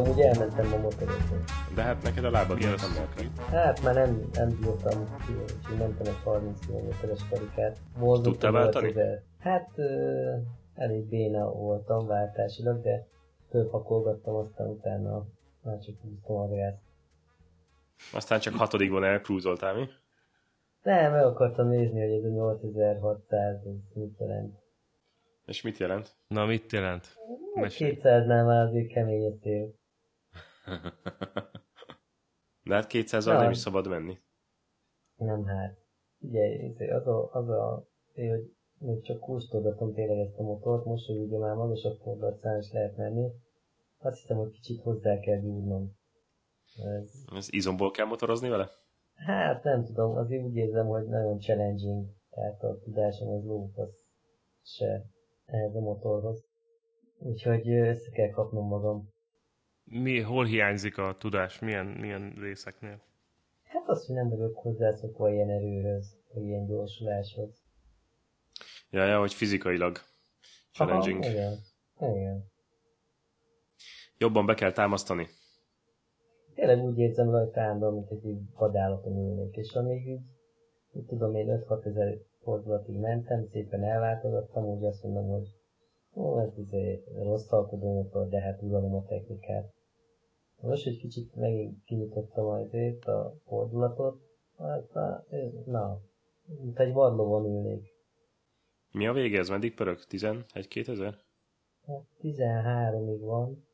amúgy elmentem a motorozni. De hát neked a lábad nem lehet. Hát már nem, nem bírtam úgyhogy mentem egy 30 km-es karikát. Tudtál váltani? Hát elég béna voltam váltásilag, de fölpakolgattam, aztán utána már csak húztam a gázt. Aztán csak hatodikban elkrúzoltál, mi? Nem, meg akartam nézni, hogy ez a 8600 ez mit jelent. És mit jelent? Na, mit jelent? Mesélj. 200-nál már azért kemény a tél. De hát 200 ja. nem is szabad menni. Nem hát. Ugye, az a, az a hogy még csak kóstolgatom tényleg ezt a motort, most, hogy ugye már magasabb forgatszán is lehet menni, azt hiszem, hogy kicsit hozzá kell gyúrnom. Ez... Ez izomból kell motorozni vele? Hát nem tudom, azért úgy érzem, hogy nagyon challenging, tehát a tudásom az lók, az se ehhez a motorhoz. Úgyhogy össze kell kapnom magam. Mi, hol hiányzik a tudás? Milyen, milyen részeknél? Hát az, hogy nem vagyok hozzászokva ilyen erőhöz, vagy ilyen gyorsuláshoz. Ja, ja, hogy fizikailag challenging. Aha, igen. igen. Jobban be kell támasztani. Tényleg úgy érzem rajta állandóan, mint egy vadállaton ülnék, és amíg így, így tudom én 5-6 ezer fordulatig mentem, szépen elváltozottam, úgy azt mondom, hogy ó, ez izé rossz alkodómotor, de hát uralom a technikát. Most egy kicsit megint kinyitottam azért a fordulatot, hát na, na mint egy vadlovon ülnék. Mi a vége, ez meddig pörög? 11-2000? ezer? Hát 13-ig van.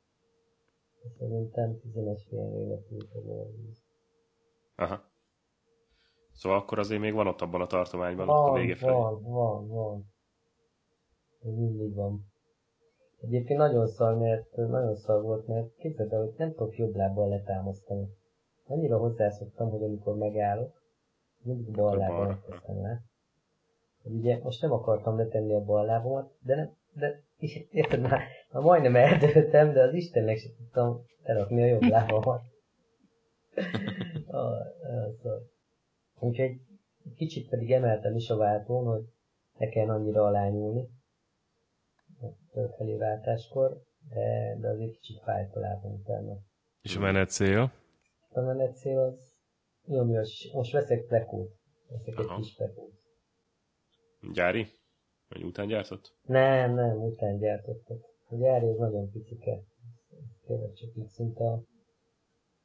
Szerintem 11 fél a Aha. Szóval akkor azért még van ott abban a tartományban van, a vége felé. Van, van, van. Mindig van. Egyébként nagyon szar, mert nagyon szar volt, mert képzeld el, hogy nem tudok jobb lábbal letámasztani. Annyira hozzászoktam, hogy amikor megállok, mindig bal lábbal teszem le. Ugye most nem akartam letenni a bal lábamat, de nem, de érted már, már majdnem eldőltem, de az Istennek sem tudtam elrakni a jobb lábamat. Úgyhogy kicsit pedig emeltem is a váltón, hogy ne kell annyira alányulni fölfelé váltáskor, de, de azért kicsit fájt a lábam utána. És a menet cél? A menet cél az nyomjas, most veszek plekót. Veszek Aha. egy kis plekót. Gyári? Vagy után gyártott? Nem, nem, után gyártottak. A gyári az nagyon picike. Tényleg csak így szinte a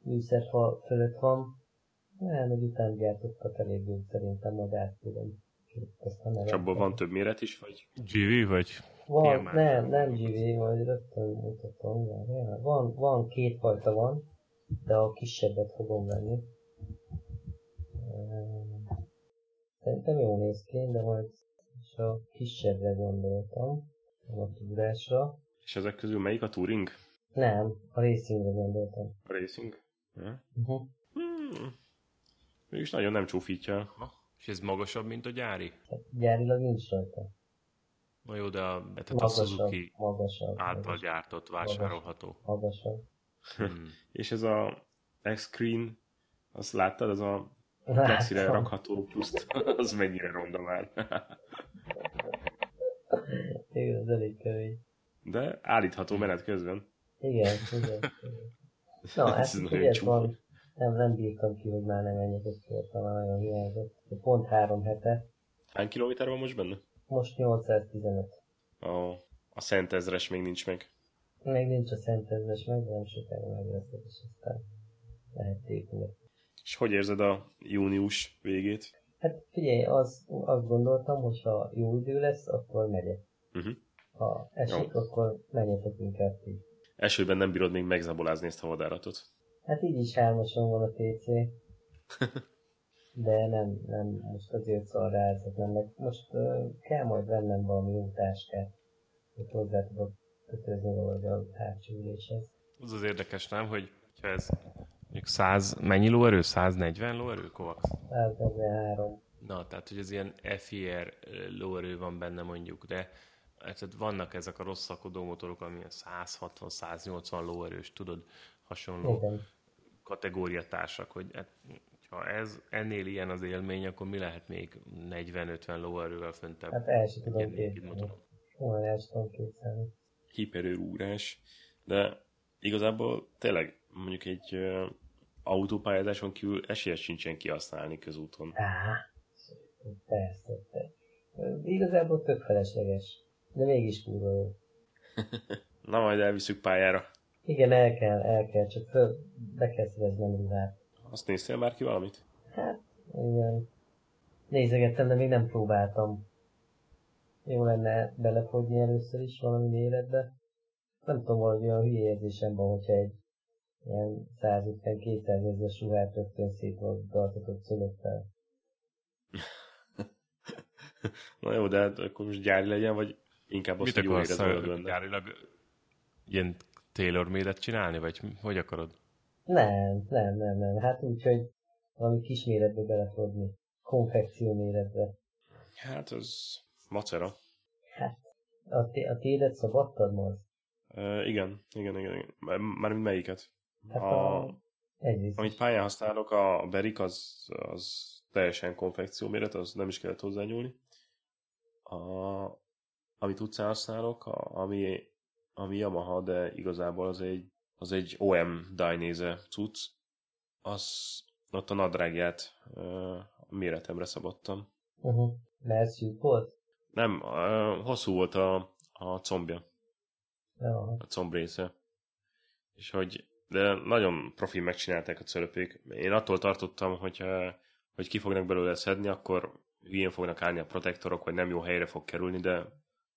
műszerfa fölött van. Nem, hogy után gyártottak elég szerintem majd át tudom. És abból van több méret is, vagy? GV, vagy? Van, nem, nem GV, majd rögtön mutatom. Van, van, két fajta van, de a kisebbet fogom venni. Szerintem jó néz ki, de majd és a kisebbre gondoltam, a tudásra. És ezek közül melyik a Touring? Nem, a Racingre gondoltam. A Racing? Ja. Uh-huh. Hmm. Mégis nagyon nem csúfítja. És ez magasabb, mint a gyári? Hát gyárilag nincs rajta. Na jó, de a, tehát magasabb, a Suzuki magasabb, által magasabb, gyártott vásárolható. Magasabb. Hmm. És ez a X-Screen, azt láttad, az a plexire rakható pluszt, az mennyire ronda már. Igen, az elég kemény. De állítható menet közben. Igen, igen. Na, ez, ez van, nem, nem bírtam ki, hogy már nem menjek egy kört, már nagyon hiányzott. Pont három hete. Hány kilométer van most benne? Most 815. A, a Szent Ezres még nincs meg. Még nincs a Szent Ezres meg, de nem sokára meg lesz, és aztán lehet épülni. És hogy érzed a június végét? Hát figyelj, az, azt gondoltam, hogy ha jó idő lesz, akkor megyek. Uh-huh. Ha esik, jó. akkor menjetek inkább ti. Esőben nem bírod még megzabolázni ezt a vadáratot. Hát így is hármason van a PC. De nem, nem, most azért szar nem meg. Most uh, kell majd vennem valami jó táskát, hogy hozzá tudok kötözni valahogy a hátsó üléshez. Az az érdekes, nem, hogy ha ez mondjuk 100, mennyi lóerő? 140 lóerő, Kovacs? 143. Na, tehát, hogy az ilyen FIR lóerő van benne mondjuk, de tehát vannak ezek a rosszakodó motorok, ami 160-180 lóerős, tudod, hasonló Igen. kategóriatársak, hogy hát, ha ez ennél ilyen az élmény, akkor mi lehet még 40-50 lóerővel föntebb? Hát el sem tudom képzelni. Olyan el sem tudom képzelni. Hiperőrúrás. De igazából tényleg mondjuk egy uh, autópályázáson kívül esélyes sincsen kihasználni közúton. Á, persze, persze. Igazából tök felesleges, de mégis kurva jó. Na majd elviszük pályára. Igen, el kell, el kell, csak föl, be kell szereznem ruhát. Azt néztél már ki valamit? Hát, igen. Nézegettem, de még nem próbáltam. Jó lenne belefogyni először is valami méretbe. Nem tudom, hogy olyan hülye érzésem van, hogyha egy ilyen 150-200 ezeres ruhát rögtön szétvardatott szülöttel. Na jó, de hát akkor most gyári legyen, vagy inkább azt, Mit hogy jól gyárilag ilyen tailor méret csinálni, vagy hogy akarod? Nem, nem, nem, nem. Hát úgy, hogy valami kis méretbe belefogni. Konfekció méretbe. Hát az macera. Hát, a, t- a tédet szabadtad most? Uh, igen, igen, igen, igen. Mármint melyiket? Hát a... a... Egyrészt amit pályán használok, a Berik az, az teljesen konfekció méret, az nem is kellett hozzányúlni. A, amit utcán használok, a, ami, ami Yamaha, de igazából az egy, az egy OM Dainese cucc, az ott a nadrágját uh, a méretemre szabottam. Uh-huh. Mert szűk volt? Nem, uh, hosszú volt a, a combja. Uh-huh. A comb része. És hogy, de nagyon profi megcsinálták a cölöpék. Én attól tartottam, hogy, hogy ki fognak belőle szedni, akkor hülyén fognak állni a protektorok, vagy nem jó helyre fog kerülni, de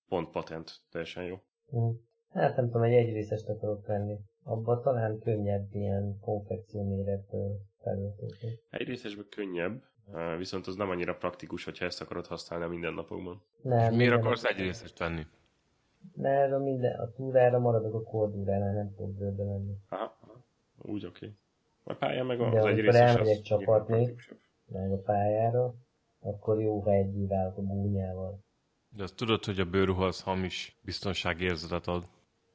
pont patent, teljesen jó. Uh-huh. Hát nem tudom, egy egyrészest akarok venni. Abban talán könnyebb ilyen konfekció méretből felöltözni. Egyrészesben könnyebb, viszont az nem annyira praktikus, hogyha ezt akarod használni a mindennapokban. Nem, Miért akarsz egy részest venni? Mert a, minden, a túrára maradok a kordúránál, nem tudok bőrbe menni. Aha, úgy oké. Okay. A pályán meg az De egy részes elmegyek csapatni, meg a pályára, akkor jó, ha egy a búnyával. De azt tudod, hogy a bőrruha az hamis biztonságérzetet ad?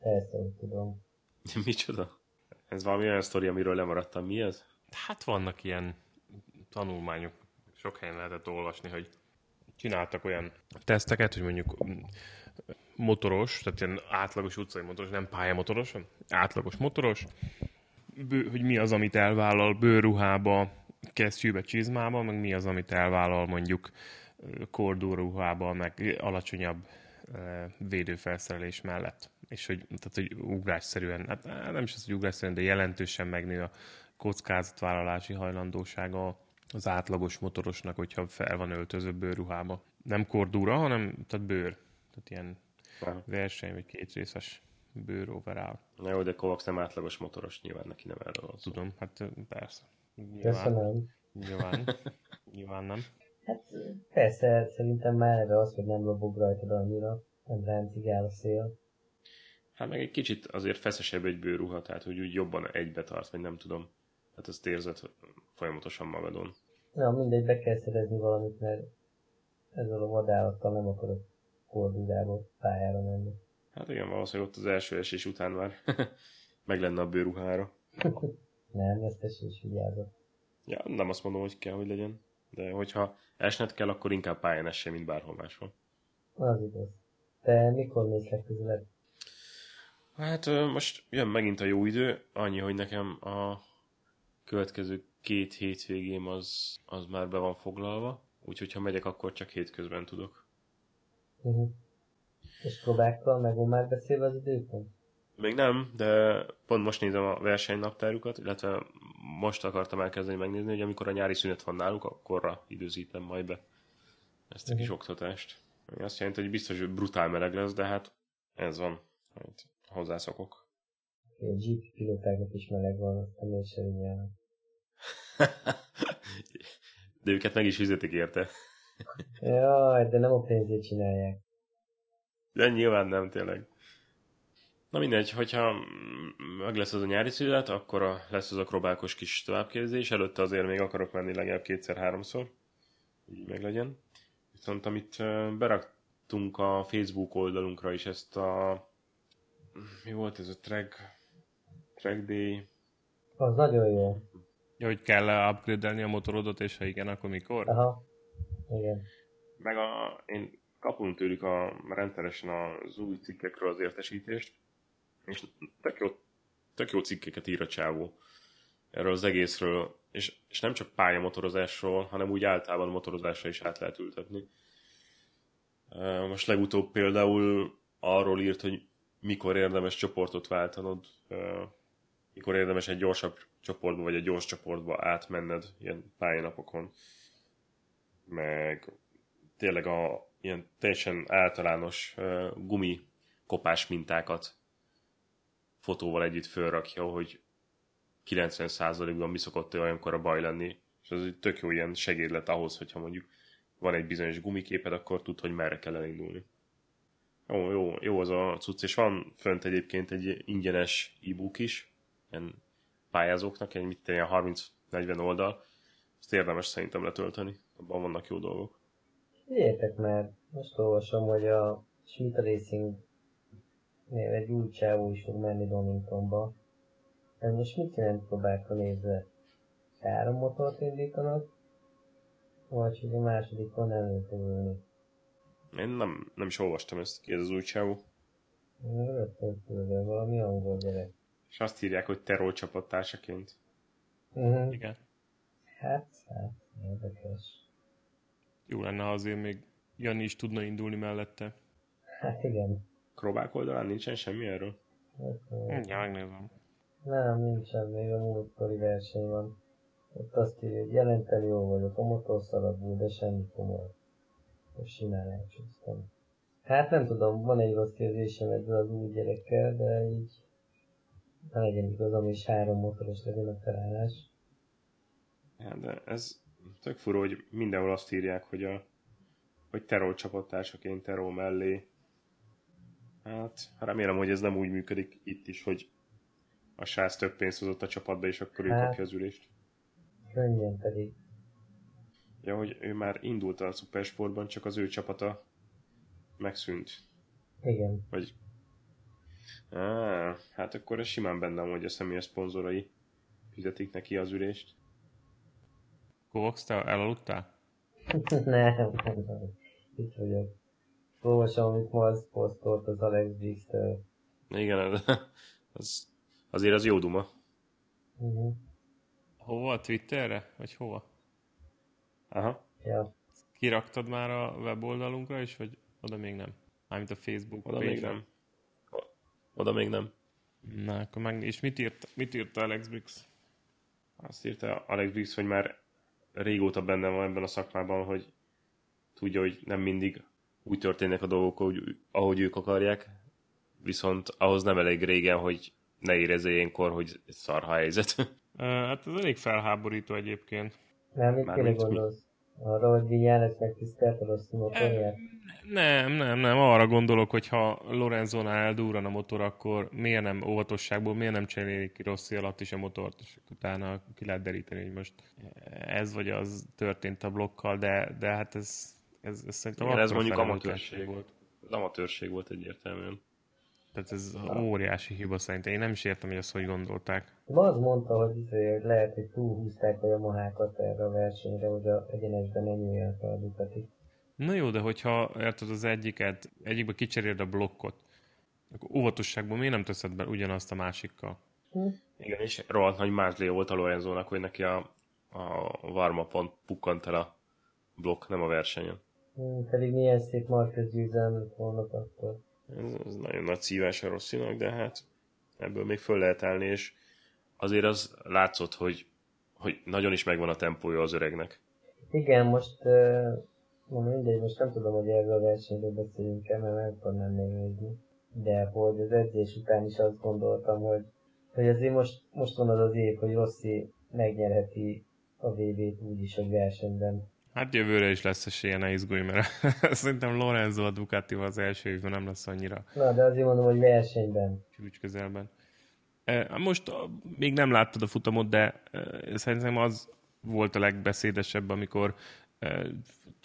Persze, hogy tudom. Micsoda? Ez valami olyan sztori, amiről lemaradtam. Mi ez? Hát vannak ilyen tanulmányok, sok helyen lehetett olvasni, hogy csináltak olyan teszteket, hogy mondjuk motoros, tehát ilyen átlagos utcai motoros, nem pályamotoros, átlagos motoros, bő, hogy mi az, amit elvállal bőrruhába, kesztyűbe, csizmába, meg mi az, amit elvállal mondjuk kordúruhába, meg alacsonyabb védőfelszerelés mellett. És hogy, tehát, hogy ugrásszerűen, hát nem is az, hogy ugrásszerűen, de jelentősen megnő a kockázatvállalási hajlandósága az átlagos motorosnak, hogyha fel van öltöző bőrruhába. Nem kordúra, hanem tehát bőr. Tehát ilyen Aha. verseny, vagy kétrészes bőr overall. Na jó, de Kovacs nem átlagos motoros, nyilván neki nem erről van Tudom, hát persze. Nyilván, Köszönöm. Nyilván, nyilván nem. Hát persze, szerintem már erre az, hogy nem lobog rajtad annyira, nem ráncigál a szél. Hát meg egy kicsit azért feszesebb egy bőrruha, tehát hogy úgy jobban egybe tart, vagy nem tudom. Hát ezt érzed folyamatosan magadon. Na mindegy, be kell szerezni valamit, mert ezzel a vadállattal nem akarok kordudába pályára menni. Hát igen, valószínűleg ott az első esés után már meg lenne a bőruhára. nem, ezt esés vigyázat. Ja, nem azt mondom, hogy kell, hogy legyen. De hogyha esnet kell, akkor inkább pályán essen, mint bárhol máshol. Az igaz. Te mikor mész legközelebb? Hát most jön megint a jó idő, annyi, hogy nekem a következő két hétvégém az, az már be van foglalva, úgyhogy ha megyek, akkor csak hétközben tudok. Uh-huh. És próbákkal meg van már beszélve az időpont? Még nem, de pont most nézem a versenynaptárukat, illetve most akartam elkezdeni megnézni, hogy amikor a nyári szünet van náluk, akkorra időzítem majd be ezt a uh-huh. kis oktatást. Ami azt jelenti, hogy biztos, hogy brutál meleg lesz, de hát ez van. Hát hozzászokok. A Jeep pilótáknak is meleg van, aztán miért se De őket meg is fizetik érte. Jaj, de nem a pénzét csinálják. De nyilván nem, tényleg. Na mindegy, hogyha meg lesz az a nyári szület, akkor a, lesz az a krobákos kis továbbképzés. Előtte azért még akarok menni legalább kétszer-háromszor, így meg legyen. Viszont amit beraktunk a Facebook oldalunkra is ezt a... Mi volt ez a track, track day? Az nagyon jó. Ja, hogy kell upgrade a motorodat, és ha igen, akkor mikor? Aha, igen. Meg a, én kapunk tőlük a, rendszeresen az új cikkekről az értesítést, és tök jó tök jó cikkeket ír a csávó erről az egészről, és, és nem csak pályamotorozásról, hanem úgy általában motorozásra is át lehet ültetni. Most legutóbb például arról írt, hogy mikor érdemes csoportot váltanod, mikor érdemes egy gyorsabb csoportba, vagy egy gyors csoportba átmenned ilyen pályanapokon. Meg tényleg a ilyen teljesen általános gumi kopás mintákat fotóval együtt fölrakja, hogy 90%-ban mi szokott olyankor a baj lenni. És az egy tök jó ilyen segédlet ahhoz, hogyha mondjuk van egy bizonyos gumiképed, akkor tud, hogy merre kell elindulni. Jó, jó, jó az a cucc, és van fönt egyébként egy ingyenes e-book is, ilyen pályázóknak, egy mit ilyen 30-40 oldal, ezt érdemes szerintem letölteni, abban vannak jó dolgok. Figyeljetek már, most olvasom, hogy a Schmidt Racing név egy új csávó is fog menni Doningtonba. Ez most mit jelent próbálka nézve? Három motort indítanak, vagy hogy a másodikon elő fog ülni. Én nem, nem is olvastam ezt ki, ez az új csávó. Rögtön fölve, valami angol gyerek. És azt írják, hogy terror csapattársaként. Uh-huh. Igen. Hát, hát, érdekes. Jó lenne, ha azért még Jani is tudna indulni mellette. Hát igen. Krobák oldalán nincsen semmi erről? Hát, ja, megnézem. Nem, nincsen, még a múltkori verseny van. Ott azt írja, hogy jelenteli jól vagyok, a motor szarabul, de semmi komoly. Most simán elcsúsztam. Hát nem tudom, van egy rossz érzésem ezzel az új gyerekkel, de így ne legyen igazam, és három motoros legyen a felállás. Ja, de ez tök furó, hogy mindenhol azt írják, hogy a hogy terror csapattársaként terror mellé. Hát remélem, hogy ez nem úgy működik itt is, hogy a sász több pénzt hozott a csapatba, és akkor hát, ő kapja az ülést. Könnyen pedig. Ja, hogy ő már indult a szupersportban, csak az ő csapata megszűnt. Igen. Vagy... Á, hát akkor ez simán benne hogy a személyes szponzorai fizetik neki az ülést. Kovacs, te elaludtál? nem, nem, nem. Itt vagyok. Olvasom, amit ma az posztolt az Alex Dix-től. Igen, az, azért az jó duma. Uh-huh. Hova? A Twitterre? Vagy hova? Aha. Ja. Kiraktad már a weboldalunkra is, vagy oda még nem? Mármint a Facebook Oda még nem. Oda még nem. Na, akkor meg... És mit írt, mit írt Alex Briggs? Azt írta Alex Briggs, hogy már régóta benne van ebben a szakmában, hogy tudja, hogy nem mindig úgy történnek a dolgok, ahogy, ahogy ők akarják, viszont ahhoz nem elég régen, hogy ne érezze ilyenkor, hogy szarha helyzet. hát ez elég felháborító egyébként. Nem, mit kéne gondolsz? Arra, hogy Vinyales megtisztelt a rossz motorját? Nem, nem, nem. Arra gondolok, hogy ha Lorenzónál eldúran a motor, akkor miért nem óvatosságból, miért nem cserélik ki rossz alatt is a motort, és utána ki lehet deríteni, hogy most ez vagy az történt a blokkal, de, de hát ez, ez, ez szerintem Igen, ez mondjuk amatőrség volt. Ez amatőrség volt egyértelműen. Tehát ez óriási hiba szerintem. Én nem is értem, hogy ezt hogy gondolták. Az mondta, hogy izé, lehet, hogy túlhúzták a Yamahákat erre a versenyre, hogy a egyenesben nem jöjjön fel a Ducati. Na jó, de hogyha érted az egyiket, egyikbe kicseréld a blokkot, akkor óvatosságban miért nem teszed be ugyanazt a másikkal? Hm. Igen, és rohadt nagy mázlia volt a Lorenzónak, hogy neki a, a varma pont pukkant el a blokk, nem a versenyen. Hm, pedig milyen szép Marquez győzelmet volna akkor. Ez, ez nagyon nagy szívás a Rosszinak, de hát ebből még föl lehet állni, és azért az látszott, hogy, hogy nagyon is megvan a tempója az öregnek. Igen, most uh, mindegy, most nem tudom, hogy erről a versenyről beszéljünk-e, mert meg tudnám még nézni. De hogy az edzés után is azt gondoltam, hogy, hogy azért most, most van az az év, hogy Rossi megnyerheti a VB-t úgyis egy versenyben. Hát jövőre is lesz esélye, ne izgulj, mert szerintem Lorenzo a ducati az első évben nem lesz annyira. Na, de azért mondom, hogy versenyben. Csúcs közelben. Most még nem láttad a futamot, de szerintem az volt a legbeszédesebb, amikor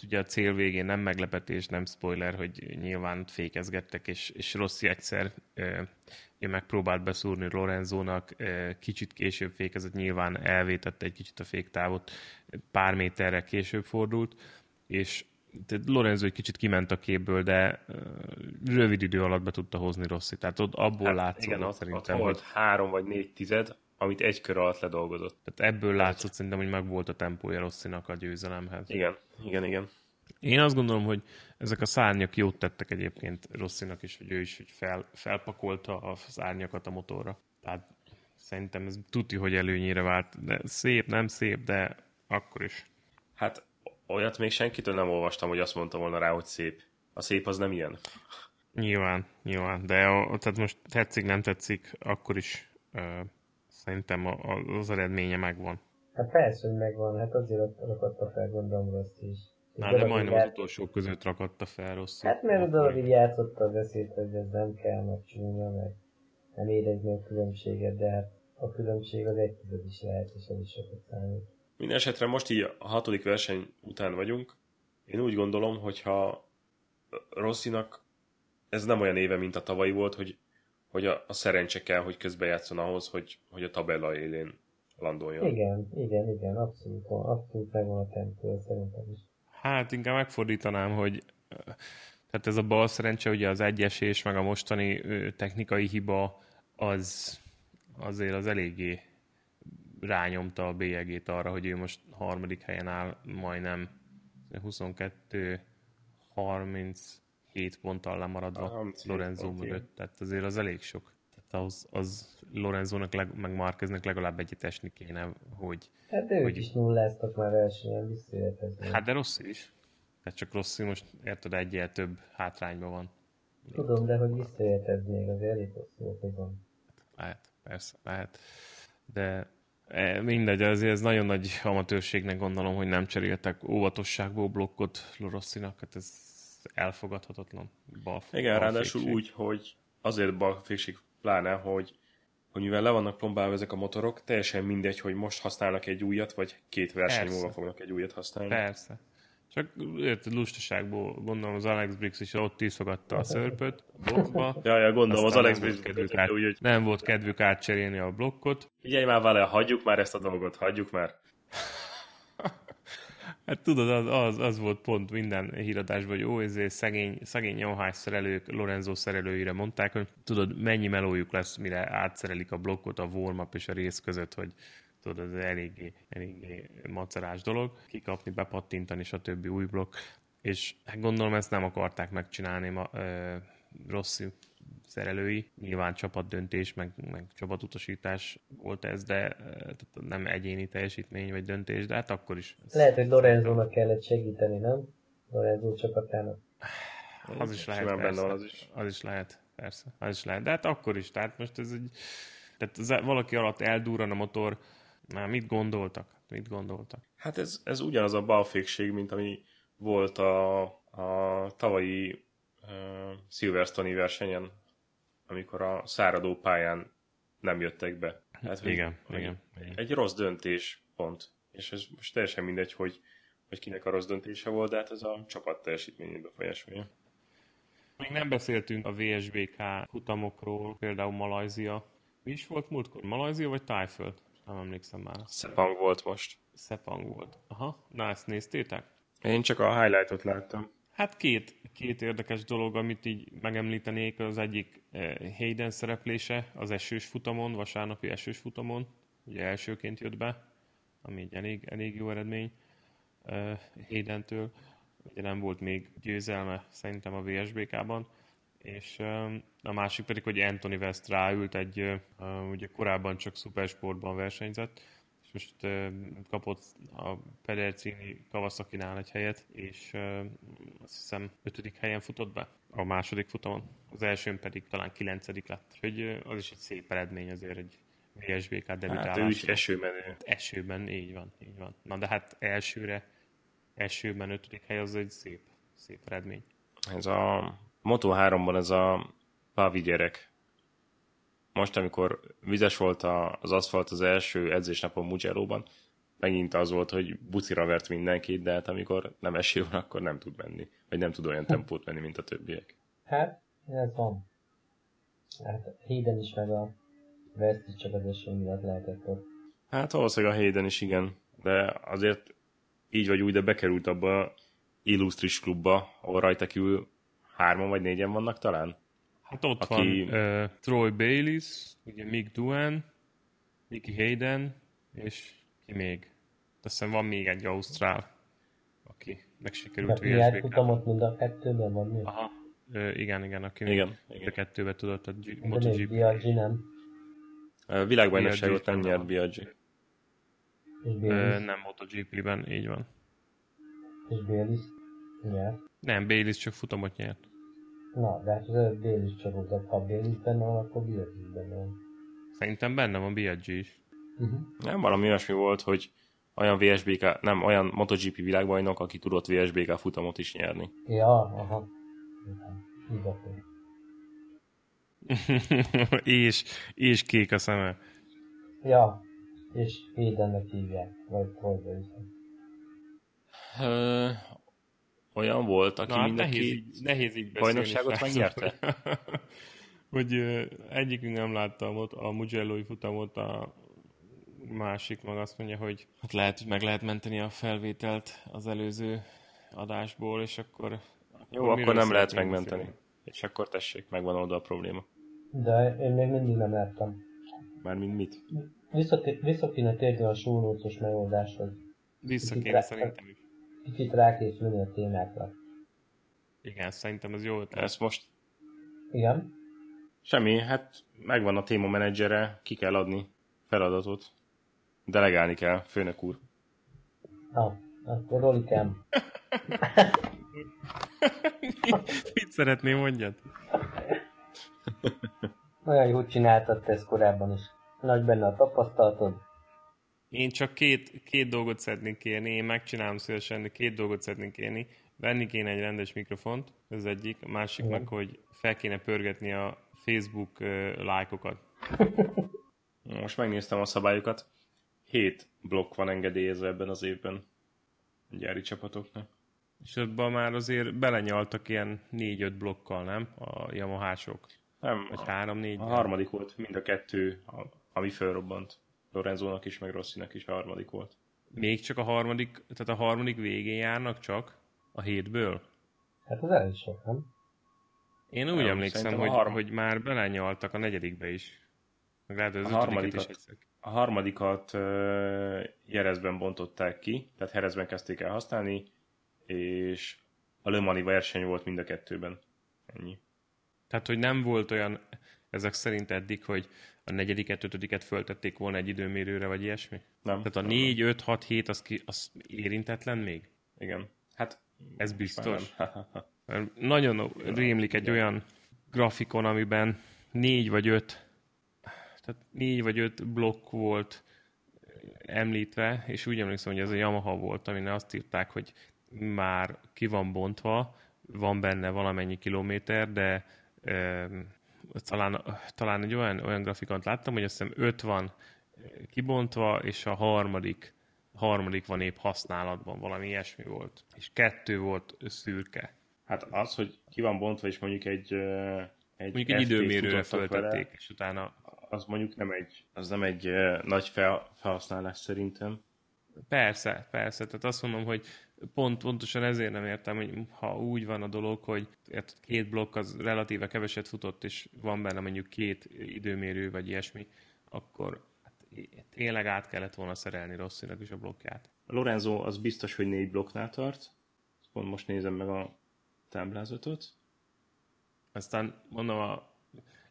ugye a cél végén nem meglepetés, nem spoiler, hogy nyilván fékezgettek, és, és Rossi egyszer én megpróbált beszúrni Lorenzónak, kicsit később fékezett, nyilván elvétette egy kicsit a féktávot, pár méterre később fordult, és Lorenzo egy kicsit kiment a képből, de rövid idő alatt be tudta hozni Rossi. Tehát ott abból hát, látszott igen, ott, szerintem, ott volt hogy... három vagy négy tized, amit egy kör alatt ledolgozott. Tehát ebből látszott szerintem, hogy meg volt a tempója Rosszinak a győzelemhez. Igen, igen, igen. Én azt gondolom, hogy ezek a szárnyak jót tettek egyébként Rosszinak is, hogy ő is hogy fel, felpakolta a szárnyakat a motorra. Tehát szerintem ez tuti, hogy előnyére vált. De szép, nem szép, de akkor is. Hát olyat még senkitől nem olvastam, hogy azt mondta volna rá, hogy szép. A szép az nem ilyen. Nyilván, nyilván. De a, tehát most tetszik, nem tetszik, akkor is uh, szerintem a, a, az eredménye megvan. Hát persze, hogy megvan. Hát azért rakatta fel gondolom rossz is. Na, de majdnem ját... az utolsó között rakatta fel rossz. Hát mert a dolog így játszotta a beszéd, hogy ez nem kell, meg csúnya, meg nem érezni a különbséget, de hát a különbség az egy tized is lehet, és ez is sokat számít. Minden esetre most így a hatodik verseny után vagyunk. Én úgy gondolom, hogyha Rosszinak ez nem olyan éve, mint a tavalyi volt, hogy, hogy a, a szerencse kell, hogy közbejátszon ahhoz, hogy, hogy a tabella élén landoljon. Igen, igen, igen, abszolút, abszolút megvan a tempó, szerintem is. Hát inkább megfordítanám, hogy tehát ez a bal szerencse, ugye az egyesés, meg a mostani technikai hiba, az azért az eléggé rányomta a bélyegét arra, hogy ő most harmadik helyen áll, majdnem 22 37 ponttal lemaradva Lorenzo mögött, tehát azért az elég sok. Tehát az, az Lorenzónak, leg, meg Márkeznek legalább egyet esni kéne, hogy... Hát ők hogy... is nulláztak már versenyen, visszajöhet Hát de rossz is. Tehát csak rossz, most érted, egyel több hátrányban van. Tudom, de hogy visszajöhet ez még, az elég hosszú van. Lehet, persze, lehet. De e, mindegy, azért ez nagyon nagy amatőrségnek gondolom, hogy nem cseréltek óvatosságból blokkot Lorosszinak, hát ez elfogadhatatlan. Balf, Igen, ráadásul úgy, hogy azért balfékség pláne, hogy, hogy mivel le vannak plombálva ezek a motorok, teljesen mindegy, hogy most használnak egy újat, vagy két verseny Persze. múlva fognak egy újat használni. Persze. Csak érted, lustaságból gondolom az Alex Briggs is ott tiszogatta a szörpöt a blokkba. ja, ja, gondolom az Alex Briggs kedvük át, úgy, hogy... Nem volt kedvük átcserélni a blokkot. Figyelj már vele, hagyjuk már ezt a dolgot, hagyjuk már. Hát tudod, az, az, az volt pont minden híradásban, hogy ó, ezért szegény, szegény Yamaha szerelők, Lorenzo szerelőire mondták, hogy tudod, mennyi melójuk lesz, mire átszerelik a blokkot a warm és a rész között, hogy tudod, ez eléggé, eléggé macerás dolog, kikapni, bepattintani, többi új blokk, és hát gondolom ezt nem akarták megcsinálni ma, ö, rossz szerelői. Nyilván csapatdöntés, meg, meg csapatutasítás volt ez, de nem egyéni teljesítmény vagy döntés, de hát akkor is. Lehet, hogy Lorenzónak kellett segíteni, nem? Lorenzo csapatának. Az is lehet, persze. Benne az is. Az is lehet, persze. Az is lehet. De hát akkor is. Tehát most ez egy... Tehát ez valaki alatt eldúran a motor, Na, mit gondoltak? Mit gondoltak? Hát ez, ez ugyanaz a balfékség, mint ami volt a, a tavalyi uh, Silverstone versenyen, amikor a száradó pályán nem jöttek be. Hát, igen, hogy, igen, igen. Egy rossz döntés, pont. És ez most teljesen mindegy, hogy, hogy kinek a rossz döntése volt, de hát ez a csapat teljesítményét befolyásolja. Még nem beszéltünk a VSBK futamokról, például Malajzia. Mi is volt múltkor? Malajzia vagy Tájföld? Nem emlékszem már. Szepang volt most. Szepang volt. Aha, na ezt néztétek? Én csak a highlightot láttam. Hát két, két érdekes dolog, amit így megemlítenék. Az egyik eh, Hayden szereplése az esős futamon, vasárnapi esős futamon. Ugye elsőként jött be, ami egy elég, elég jó eredmény uh, Haydentől. Ugye nem volt még győzelme szerintem a VSBK-ban és a másik pedig, hogy Anthony West ráült egy, ugye korábban csak szupersportban versenyzett, most kapott a Pedercini kawasaki egy helyet, és azt hiszem ötödik helyen futott be a második futamon, az elsőn pedig talán kilencedik lett. Úgyhogy az is egy szép eredmény azért egy VSBK debütálás. Hát ő is esőben. Esőben, így van, így van. Na de hát elsőre, elsőben ötödik hely az egy szép, szép eredmény. Ez a Moto 3-ban ez a Pavi gyerek. Most, amikor vizes volt az aszfalt az első edzésnapon Mugello-ban, megint az volt, hogy bucira vert mindenkit, de hát amikor nem eső van, akkor nem tud menni. Vagy nem tud olyan tempót menni, mint a többiek. Hát, ez van. Hát Hayden is meg a is csak az eső miatt lehetett ott. Hát valószínűleg a Hayden is igen, de azért így vagy úgy, de bekerült abba illusztris klubba, ahol rajta kívül hárman vagy négyen vannak talán? Hát ott Aki... van uh, Troy Bayliss, ugye Mick Duan, Nicky Hayden, és ki még? Azt hiszem van még egy Ausztrál, aki megsikerült VSB-kába. Hát futamot mind a kettőben van mi? Aha, Ö, igen, igen, aki igen, igen. a kettőbe tudott a G- MotoGP. Biaggi nem. Világbajnokságot nem nyert Biaggi. Nem MotoGP-ben, így van. És Bayliss nyert? Nem, Bayliss csak futamot nyert. Na, de hát az Bayliss csak volt, ha Bayliss benne van, akkor Biaggi benne van. Szerintem benne van Biaggi is. Uh-huh. Nem, valami olyasmi volt, hogy olyan VSBK, nem, olyan MotoGP világbajnok, aki tudott VSBK futamot is nyerni. Ja, aha. és, és kék a szeme. Ja, és Hédennek hívják, vagy Troyba is. Olyan volt, aki Na, hát mindenki nehéz, így, nehéz így bajnokságot megnyerte? hogy egyikünk nem látta a Mugello-i futamot, a másik meg azt mondja, hogy hát lehet, hogy meg lehet menteni a felvételt az előző adásból, és akkor... Jó, akkor, akkor nem lehet megmenteni. Beszélni? És akkor tessék, megvan oda a probléma. De én még mindig nem láttam. Mármint mit? Vissza, vissza kéne térni a sónócos megoldáshoz. Vissza kéne szerintem is. Kicsit rákészülni a témákra. Igen, szerintem ez jó ötlet. Ezt most... Igen? Semmi, hát megvan a téma menedzsere, ki kell adni feladatot. Delegálni kell, főnök úr. Ah, akkor Rolikám. Mit szeretném mondjad? Olyan jó csináltad te ezt korábban is. Nagy benne a tapasztalatod. Én csak két, két dolgot szeretnék kérni, én megcsinálom szívesen, de két dolgot szeretnék kérni. Venni kéne egy rendes mikrofont, ez egyik, a másik meg, hogy fel kéne pörgetni a Facebook uh, lájkokat. Most megnéztem a szabályokat. Hét blokk van engedélyezve ebben az évben a gyári csapatoknak. És abban már azért belenyaltak ilyen 4-5 blokkal, nem? A Yamaha-sok. Nem, Vagy 3-4. A harmadik volt, mind a kettő, ami felrobbant. Lorenzónak is, meg Rosszinak is a harmadik volt. Még csak a harmadik, tehát a harmadik végén járnak csak a hétből? Hát az elég sok, nem? Én úgy nem, emlékszem, hogy, harm... hogy már belenyaltak a negyedikbe is. Meg lehet, az a harmadikat, is a harmadikat uh, Jerezben bontották ki, tehát Jerezben kezdték el használni, és a Le Mani verseny volt mind a kettőben. Ennyi. Tehát, hogy nem volt olyan, ezek szerint eddig, hogy a negyediket, ötödiket föltették volna egy időmérőre, vagy ilyesmi? Nem. Tehát a nem. 4, 5, 6, 7 az, ki, az érintetlen még? Igen. Hát ez biztos. nagyon rémlik egy olyan grafikon, amiben négy vagy öt tehát négy vagy öt blokk volt említve, és úgy emlékszem, hogy ez a Yamaha volt, amin azt írták, hogy már ki van bontva, van benne valamennyi kilométer, de talán, talán egy olyan, olyan grafikont láttam, hogy azt hiszem 5 van kibontva, és a harmadik, harmadik van épp használatban, valami ilyesmi volt. És kettő volt szürke. Hát az, hogy ki van bontva, és mondjuk egy, egy mondjuk egy időmérőre föltették, és utána... Az mondjuk nem egy, az nem egy nagy fel, felhasználás szerintem. Persze, persze. Tehát azt mondom, hogy pont, pontosan ezért nem értem, hogy ha úgy van a dolog, hogy két blokk az relatíve keveset futott, és van benne mondjuk két időmérő, vagy ilyesmi, akkor hát tényleg át kellett volna szerelni Rosszinak is a blokkját. A Lorenzo az biztos, hogy négy blokknál tart. Pont most nézem meg a táblázatot. Aztán mondom, a,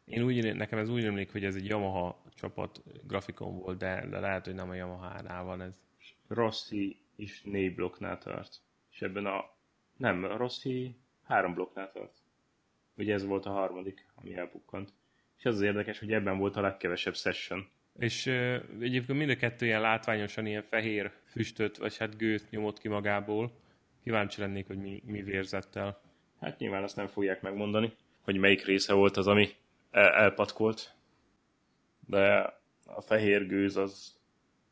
én úgy, nekem ez úgy emlék, hogy ez egy Yamaha csapat grafikon volt, de, de lehet, hogy nem a Yamaha-nál van ez. Rossi is négy blokknál tart. És ebben a... Nem, a Rossi három blokknál tart. Ugye ez volt a harmadik, ami elbukkant. És az az érdekes, hogy ebben volt a legkevesebb session. És uh, egyébként mind a kettő ilyen látványosan ilyen fehér füstöt, vagy hát gőzt nyomott ki magából. Kíváncsi lennék, hogy mi, mi vérzettel. Hát nyilván azt nem fogják megmondani, hogy melyik része volt az, ami el- elpatkolt. De a fehér gőz az,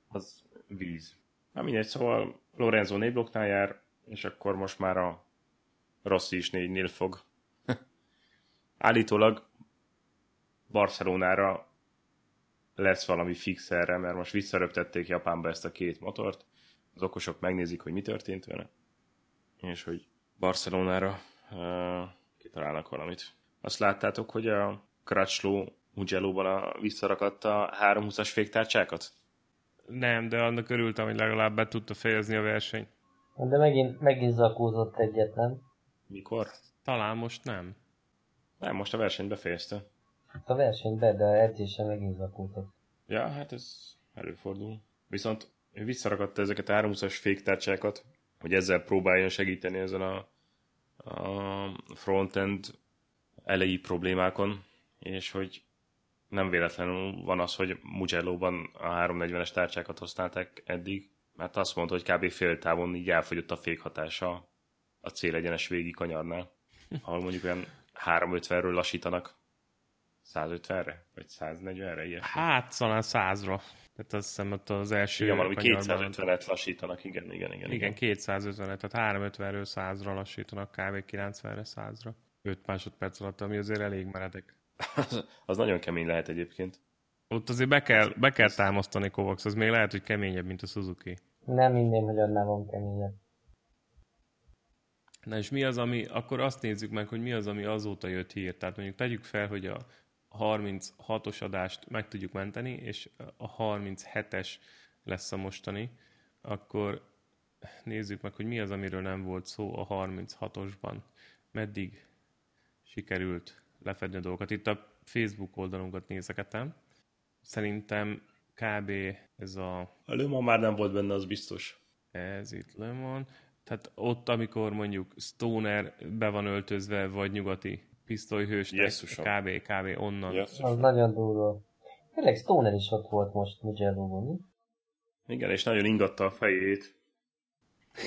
az víz. Na mindegy, szóval Lorenzo négy blokknál jár, és akkor most már a Rossi is négynél fog. Állítólag Barcelonára lesz valami fix erre, mert most visszaröptették Japánba ezt a két motort, az okosok megnézik, hogy mi történt vele, és hogy Barcelonára uh, kitalálnak valamit. Azt láttátok, hogy a Crutchlow Mugello-ban a visszarakadt a 320-as féktárcsákat? Nem, de annak örültem, hogy legalább be tudta fejezni a versenyt. De megint, megint zakózott egyet, nem? Mikor? Talán most nem. Nem, most a versenyt befejezte. A versenyt be, de a edzése megint zakózott. Ja, hát ez előfordul. Viszont ő visszarakadta ezeket a 320-as féktárcsákat, hogy ezzel próbáljon segíteni ezen a, a frontend elejé problémákon, és hogy nem véletlenül van az, hogy Mugello-ban a 340-es tárcsákat használták eddig, mert azt mondta, hogy kb. fél távon így elfogyott a fékhatása a célegyenes végi kanyarnál, ahol mondjuk olyan 350-ről lassítanak 150-re, vagy 140-re, ilyesmi. Hát, talán 100-ra. Tehát azt hiszem, ott az első... Igen, valami 250-et lassítanak, igen, igen, igen. Igen, 250-et, tehát 350-ről 100-ra lassítanak, kb. 90-re 100-ra. 5 másodperc alatt, ami azért elég meredek. Az, az nagyon kemény lehet egyébként. Ott azért be kell, be kell támasztani Kovacs, az még lehet, hogy keményebb, mint a Suzuki. Nem minden, hogy annál van keményebb. Na és mi az, ami, akkor azt nézzük meg, hogy mi az, ami azóta jött hír. Tehát mondjuk tegyük fel, hogy a 36-os adást meg tudjuk menteni, és a 37-es lesz a mostani, akkor nézzük meg, hogy mi az, amiről nem volt szó a 36-osban. Meddig sikerült lefedni a dolgokat. Itt a Facebook oldalunkat nézegetem. Szerintem kb. ez a... A Le már nem volt benne, az biztos. Ez itt Le Mans. Tehát ott, amikor mondjuk Stoner be van öltözve, vagy nyugati pisztolyhős, kb. kb. onnan. Jesszusom. Az nagyon durva. Tényleg Stoner is ott volt most Mugello-ban, Igen, és nagyon ingatta a fejét.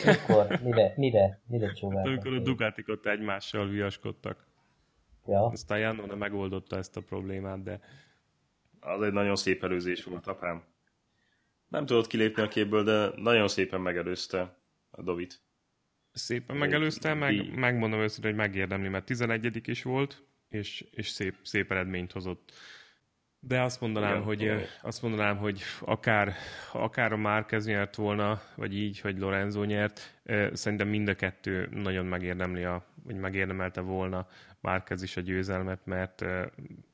Mikor? Mire? Mire? Mire csóváltak? Amikor a Ducatik ott egymással viaskodtak. Ja. Aztán Jannone megoldotta ezt a problémát, de... Az egy nagyon szép előzés volt, apám. Nem tudott kilépni a képből, de nagyon szépen megelőzte a Dovit. Szépen megelőzte, meg, megmondom őszintén, hogy megérdemli, mert 11 is volt, és, és szép, szép eredményt hozott. De azt mondanám, Igen, hogy, olyan. azt mondanám, hogy akár, akár a Márquez nyert volna, vagy így, hogy Lorenzo nyert, szerintem mind a kettő nagyon megérdemli, a, vagy megérdemelte volna Márquez is a győzelmet, mert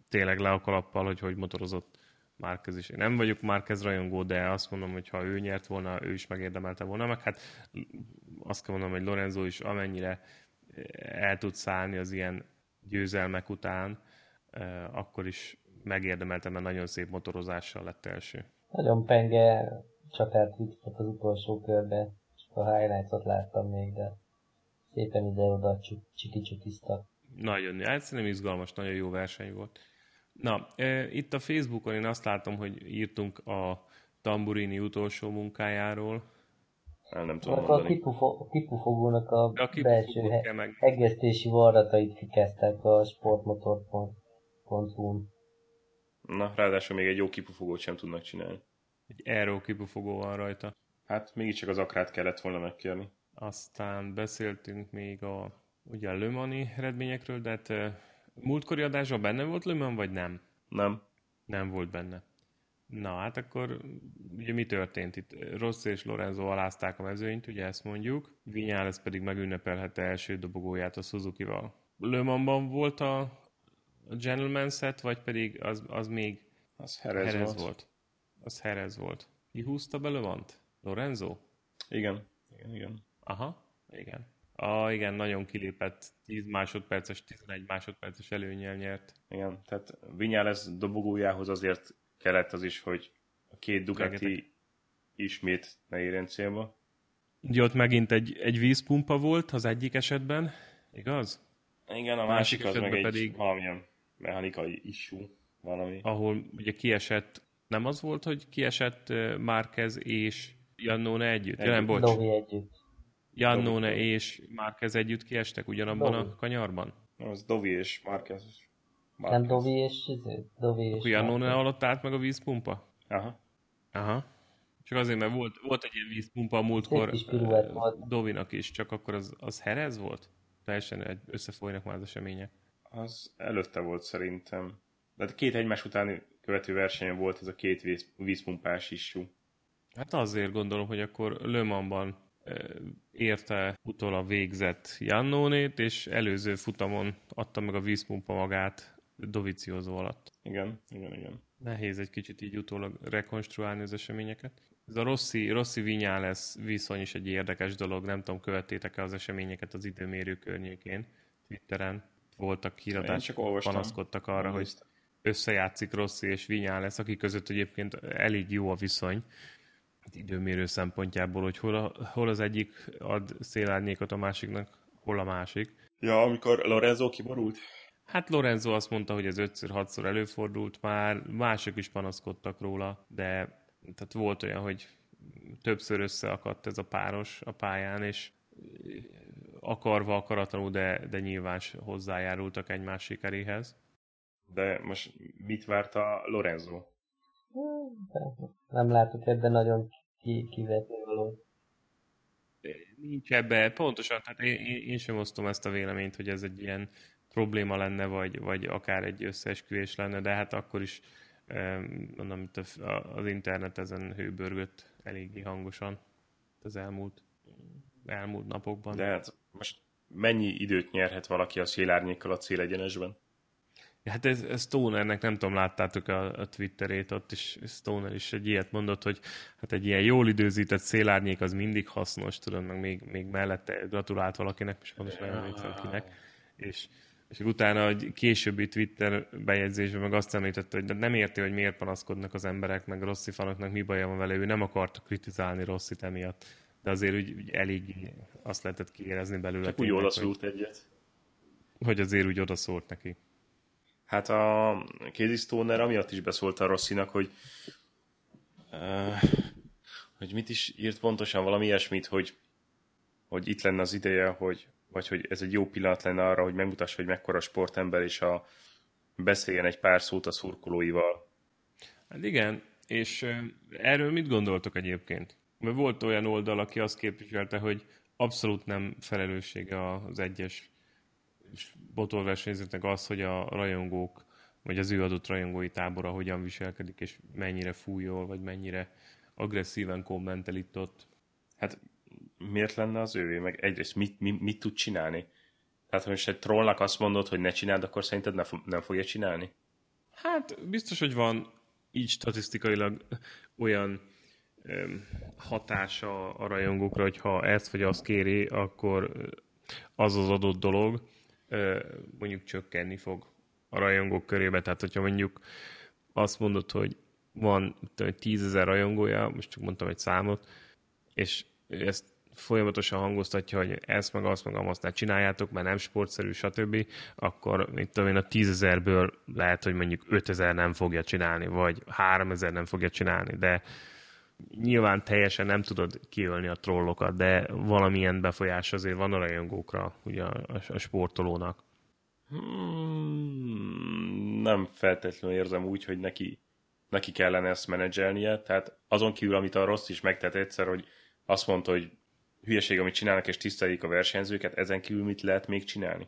tényleg le a kalappal, hogy hogy motorozott Márquez is. Én nem vagyok Márquez rajongó, de azt mondom, hogy ha ő nyert volna, ő is megérdemelte volna, meg hát azt kell mondanom, hogy Lorenzo is amennyire el tud szállni az ilyen győzelmek után, akkor is megérdemelte, mert nagyon szép motorozással lett első. Nagyon penge csatát jutott az utolsó körbe, csak a highlights láttam még, de szépen ide-oda csiki-csukiztak. Nagyon, hát szerintem izgalmas, nagyon jó verseny volt. Na, e, itt a Facebookon én azt látom, hogy írtunk a Tamburini utolsó munkájáról. El nem tudom a, kipufo, a kipufogónak a, a belső he, meg... egésztési varratait fikeztek a sportmotor.hu-n. Na, ráadásul még egy jó kipufogót sem tudnak csinálni. Egy aero kipufogó van rajta. Hát mégiscsak az akrát kellett volna megkérni. Aztán beszéltünk még a ugye a Lömani eredményekről, de hát múltkori adásban benne volt Löman, vagy nem? Nem. Nem volt benne. Na, hát akkor ugye mi történt itt? Rossi és Lorenzo alázták a mezőnyt, ugye ezt mondjuk. Vinyales pedig megünnepelhette első dobogóját a Suzuki-val. Le volt a, a Gentleman set, vagy pedig az, az még az Herez, Herez volt. volt. Az Herez volt. Ki húzta be Levant? Lorenzo? Igen. Igen, igen. Aha, igen. Ah, igen, nagyon kilépett 10 másodperces, 11 másodperces előnyel nyert. Igen, tehát Vinyales dobogójához azért kellett az is, hogy a két Ducati Rengeteg. ismét ne érjen célba. Ugye ott megint egy, egy vízpumpa volt az egyik esetben, igaz? Igen, a másik, másik az meg pedig... egy valamilyen mechanikai issue, valami. Ahol ugye kiesett, nem az volt, hogy kiesett Márquez és Jannone együtt? együtt. Ja, nem, bocs. Dovi együtt. Jannone és Márquez együtt kiestek ugyanabban Dovi. a kanyarban? Az Dovi és Márquez. Nem Dovi és izé, Dovi és Akkor Jannone alatt állt meg a vízpumpa? Aha. Aha. Csak azért, mert volt, volt egy ilyen vízpumpa a múltkor Dovinak is, csak akkor az, az Herez volt? Teljesen összefolynak már az események. Az előtte volt szerintem. De két egymás utáni követő versenyen volt ez a két víz, vízpumpás issú. Hát azért gondolom, hogy akkor Le Mansban érte utol a végzett Jannónét, és előző futamon adta meg a vízpumpa magát Dovizioso alatt. Igen, igen, igen. Nehéz egy kicsit így utólag rekonstruálni az eseményeket. Ez a Rossi, Rossi lesz viszony is egy érdekes dolog, nem tudom, követtétek-e az eseményeket az időmérő környékén, Twitteren voltak híradások, panaszkodtak arra, hogy összejátszik Rossi és lesz, aki között egyébként elég jó a viszony időmérő szempontjából, hogy hol, a, hol az egyik ad szélárnyékot a másiknak, hol a másik. Ja, amikor Lorenzo kiborult? Hát Lorenzo azt mondta, hogy ez 5-6-szor előfordult már, mások is panaszkodtak róla, de tehát volt olyan, hogy többször összeakadt ez a páros a pályán, és akarva, akaratlanul, de, de nyilván hozzájárultak egymás sikeréhez. De most mit várt a Lorenzo? Nem látok ebben nagyon ki, kivetni való. Nincs ebbe, pontosan, tehát én, én sem osztom ezt a véleményt, hogy ez egy ilyen probléma lenne, vagy, vagy akár egy összeesküvés lenne, de hát akkor is mondom, az internet ezen hőbörgött eléggé hangosan az elmúlt, elmúlt napokban. De hát most mennyi időt nyerhet valaki a szélárnyékkal a célegyenesben? Hát ez, ez Stonernek, nem tudom, láttátok a, a Twitterét, ott is Stoner is egy ilyet mondott, hogy hát egy ilyen jól időzített szélárnyék az mindig hasznos, tudod, meg még, még mellette gratulált valakinek, és pontosan nem emlékszem kinek, és, és utána a későbbi Twitter bejegyzésben meg azt említette, hogy nem érti, hogy miért panaszkodnak az emberek, meg Rossi fanoknak mi baja van vele, ő nem akarta kritizálni Rossit emiatt, de azért úgy, úgy elég azt lehetett kiérezni belőle. Csak úgy odaszólt egyet. Hogy azért úgy odaszólt neki. Hát a Casey Stoner amiatt is beszólt a Rosszinak, hogy uh, hogy mit is írt pontosan, valami ilyesmit, hogy, hogy itt lenne az ideje, hogy, vagy hogy ez egy jó pillanat lenne arra, hogy megmutassa, hogy mekkora sportember, és a, beszéljen egy pár szót a szurkolóival. Hát igen, és erről mit gondoltok egyébként? Mert volt olyan oldal, aki azt képviselte, hogy abszolút nem felelőssége az egyes botolversenyzőknek az, hogy a rajongók, vagy az ő adott rajongói tábora hogyan viselkedik, és mennyire fújol, vagy mennyire agresszíven kommentel itt ott. Hát miért lenne az ővé? Meg egyrészt mit, mit, mit tud csinálni? Tehát, ha most egy trollnak azt mondod, hogy ne csináld, akkor szerinted ne, nem fogja csinálni? Hát biztos, hogy van így statisztikailag olyan öm, hatása a rajongókra, hogy ha ezt vagy azt kéri, akkor az az adott dolog mondjuk csökkenni fog a rajongók körébe. Tehát, hogyha mondjuk azt mondod, hogy van tízezer rajongója, most csak mondtam egy számot, és ezt folyamatosan hangoztatja, hogy ezt meg azt meg azt ne csináljátok, mert nem sportszerű, stb., akkor mit tudom én, a tízezerből lehet, hogy mondjuk ötezer nem fogja csinálni, vagy háromezer nem fogja csinálni, de nyilván teljesen nem tudod kiölni a trollokat, de valamilyen befolyás azért van a rajongókra, ugye a, a sportolónak. Hmm, nem feltétlenül érzem úgy, hogy neki, neki kellene ezt menedzselnie, tehát azon kívül, amit a rossz is megtett egyszer, hogy azt mondta, hogy hülyeség, amit csinálnak, és tisztelik a versenyzőket, ezen kívül mit lehet még csinálni?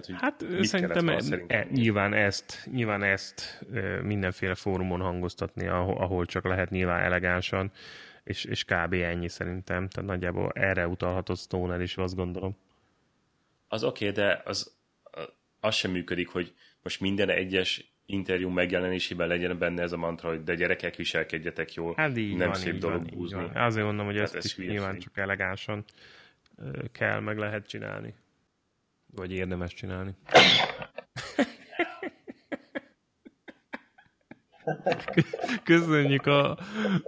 Tehát, hogy hát szerintem, e, e, nyilván ezt, nyilván ezt e, mindenféle fórumon hangoztatni, ahol, ahol csak lehet nyilván elegánsan, és, és kb. ennyi szerintem. Tehát nagyjából erre utalhatott Stoner is, azt gondolom. Az oké, okay, de az, az sem működik, hogy most minden egyes interjú megjelenésében legyen benne ez a mantra, hogy de gyerekek, viselkedjetek jól. Hát így nem van, szép így dolog van, húzni. Van. Azért mondom, hogy hát ezt ez is nyilván csak elegánsan kell, meg lehet csinálni. Vagy érdemes csinálni. Köszönjük a,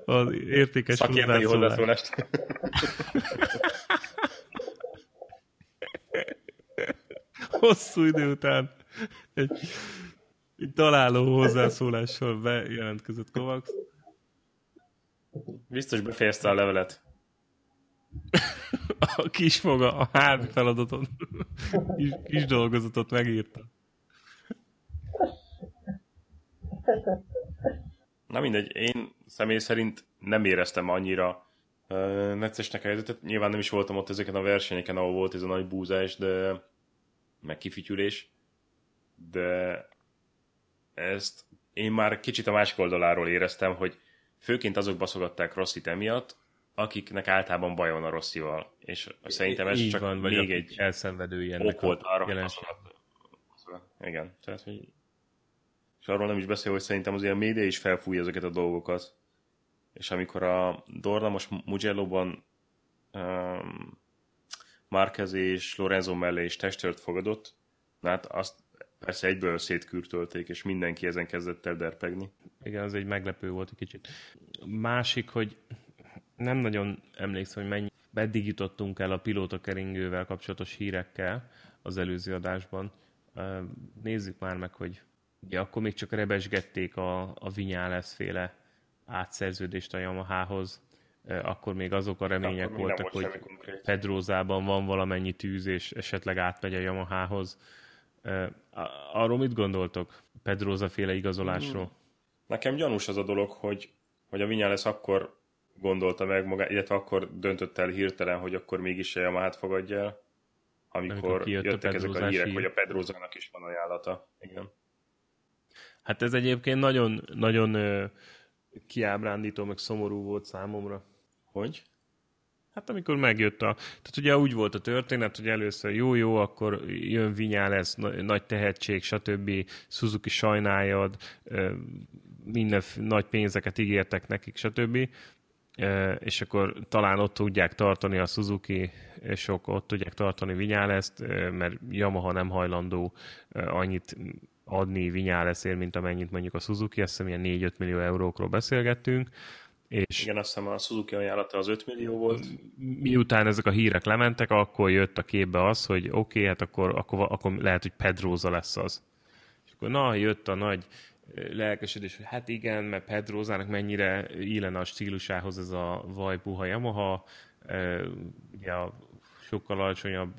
az értékes Szakértői hozzászólást. Hosszú idő után egy, egy találó hozzászólással bejelentkezett Kovacs. Biztos befejezte a levelet a kisfoga a házi feladatot, kis, kis dolgozatot megírta. Na mindegy, én személy szerint nem éreztem annyira uh, neccesnek a helyzetet. Nyilván nem is voltam ott ezeken a versenyeken, ahol volt ez a nagy búzás, de meg kifütyülés. De ezt én már kicsit a másik oldaláról éreztem, hogy főként azok baszogatták Rossit emiatt, akiknek általában baj van a Rosszival. És szerintem ez Így csak van, vagy még egy elszenvedői ennek ok volt a arra, jelenség. Igen, tehát, hogy és arról nem is beszél, hogy szerintem azért a média is felfújja ezeket a dolgokat. És amikor a Dorna most Mugello-ban um, Márquez és Lorenzo mellé is testőrt fogadott, hát azt persze egyből szétkürtölték, és mindenki ezen kezdett el derpegni. Igen, az egy meglepő volt egy kicsit. Másik, hogy nem nagyon emlékszem, hogy mennyi eddig jutottunk el a pilóta keringővel kapcsolatos hírekkel az előző adásban. Nézzük már meg, hogy ugye akkor még csak rebesgették a, a Vinyales féle átszerződést a Yamahához. Ö, Akkor még azok a remények Akkor voltak, volt hogy. Pedrózában van valamennyi tűz, és esetleg átmegy a a- Arról mit gondoltok? Pedróza féle igazolásról? Nekem gyanús az a dolog, hogy, hogy a Vinyales akkor gondolta meg magát, illetve akkor döntött el hirtelen, hogy akkor mégis a Yamahát fogadja el, amikor, Amikor kijött a jöttek ezek a hírek, hír. hogy a Pedrózának is van ajánlata. Igen. Hát ez egyébként nagyon, nagyon kiábrándító, meg szomorú volt számomra. Hogy? Hát amikor megjött a... Tehát ugye úgy volt a történet, hogy először jó-jó, akkor jön Vinyales, na- nagy tehetség, stb. Suzuki sajnáljad, minden nagy pénzeket ígértek nekik, stb. És akkor talán ott tudják tartani a Suzuki, és ok- ott tudják tartani Vinyáleszt, mert Yamaha nem hajlandó annyit adni Vinyáleszért, mint amennyit mondjuk a Suzuki, azt hiszem ilyen 4-5 millió eurókról beszélgettünk, és Igen, azt hiszem a Suzuki ajánlata az 5 millió volt. miután ezek a hírek lementek, akkor jött a képbe az, hogy oké, okay, hát akkor, akkor, akkor lehet, hogy Pedroza lesz az. És akkor na, jött a nagy lelkesedés, hogy hát igen, mert Pedrozának mennyire illene a stílusához ez a vajpuha Yamaha, ugye a sokkal alacsonyabb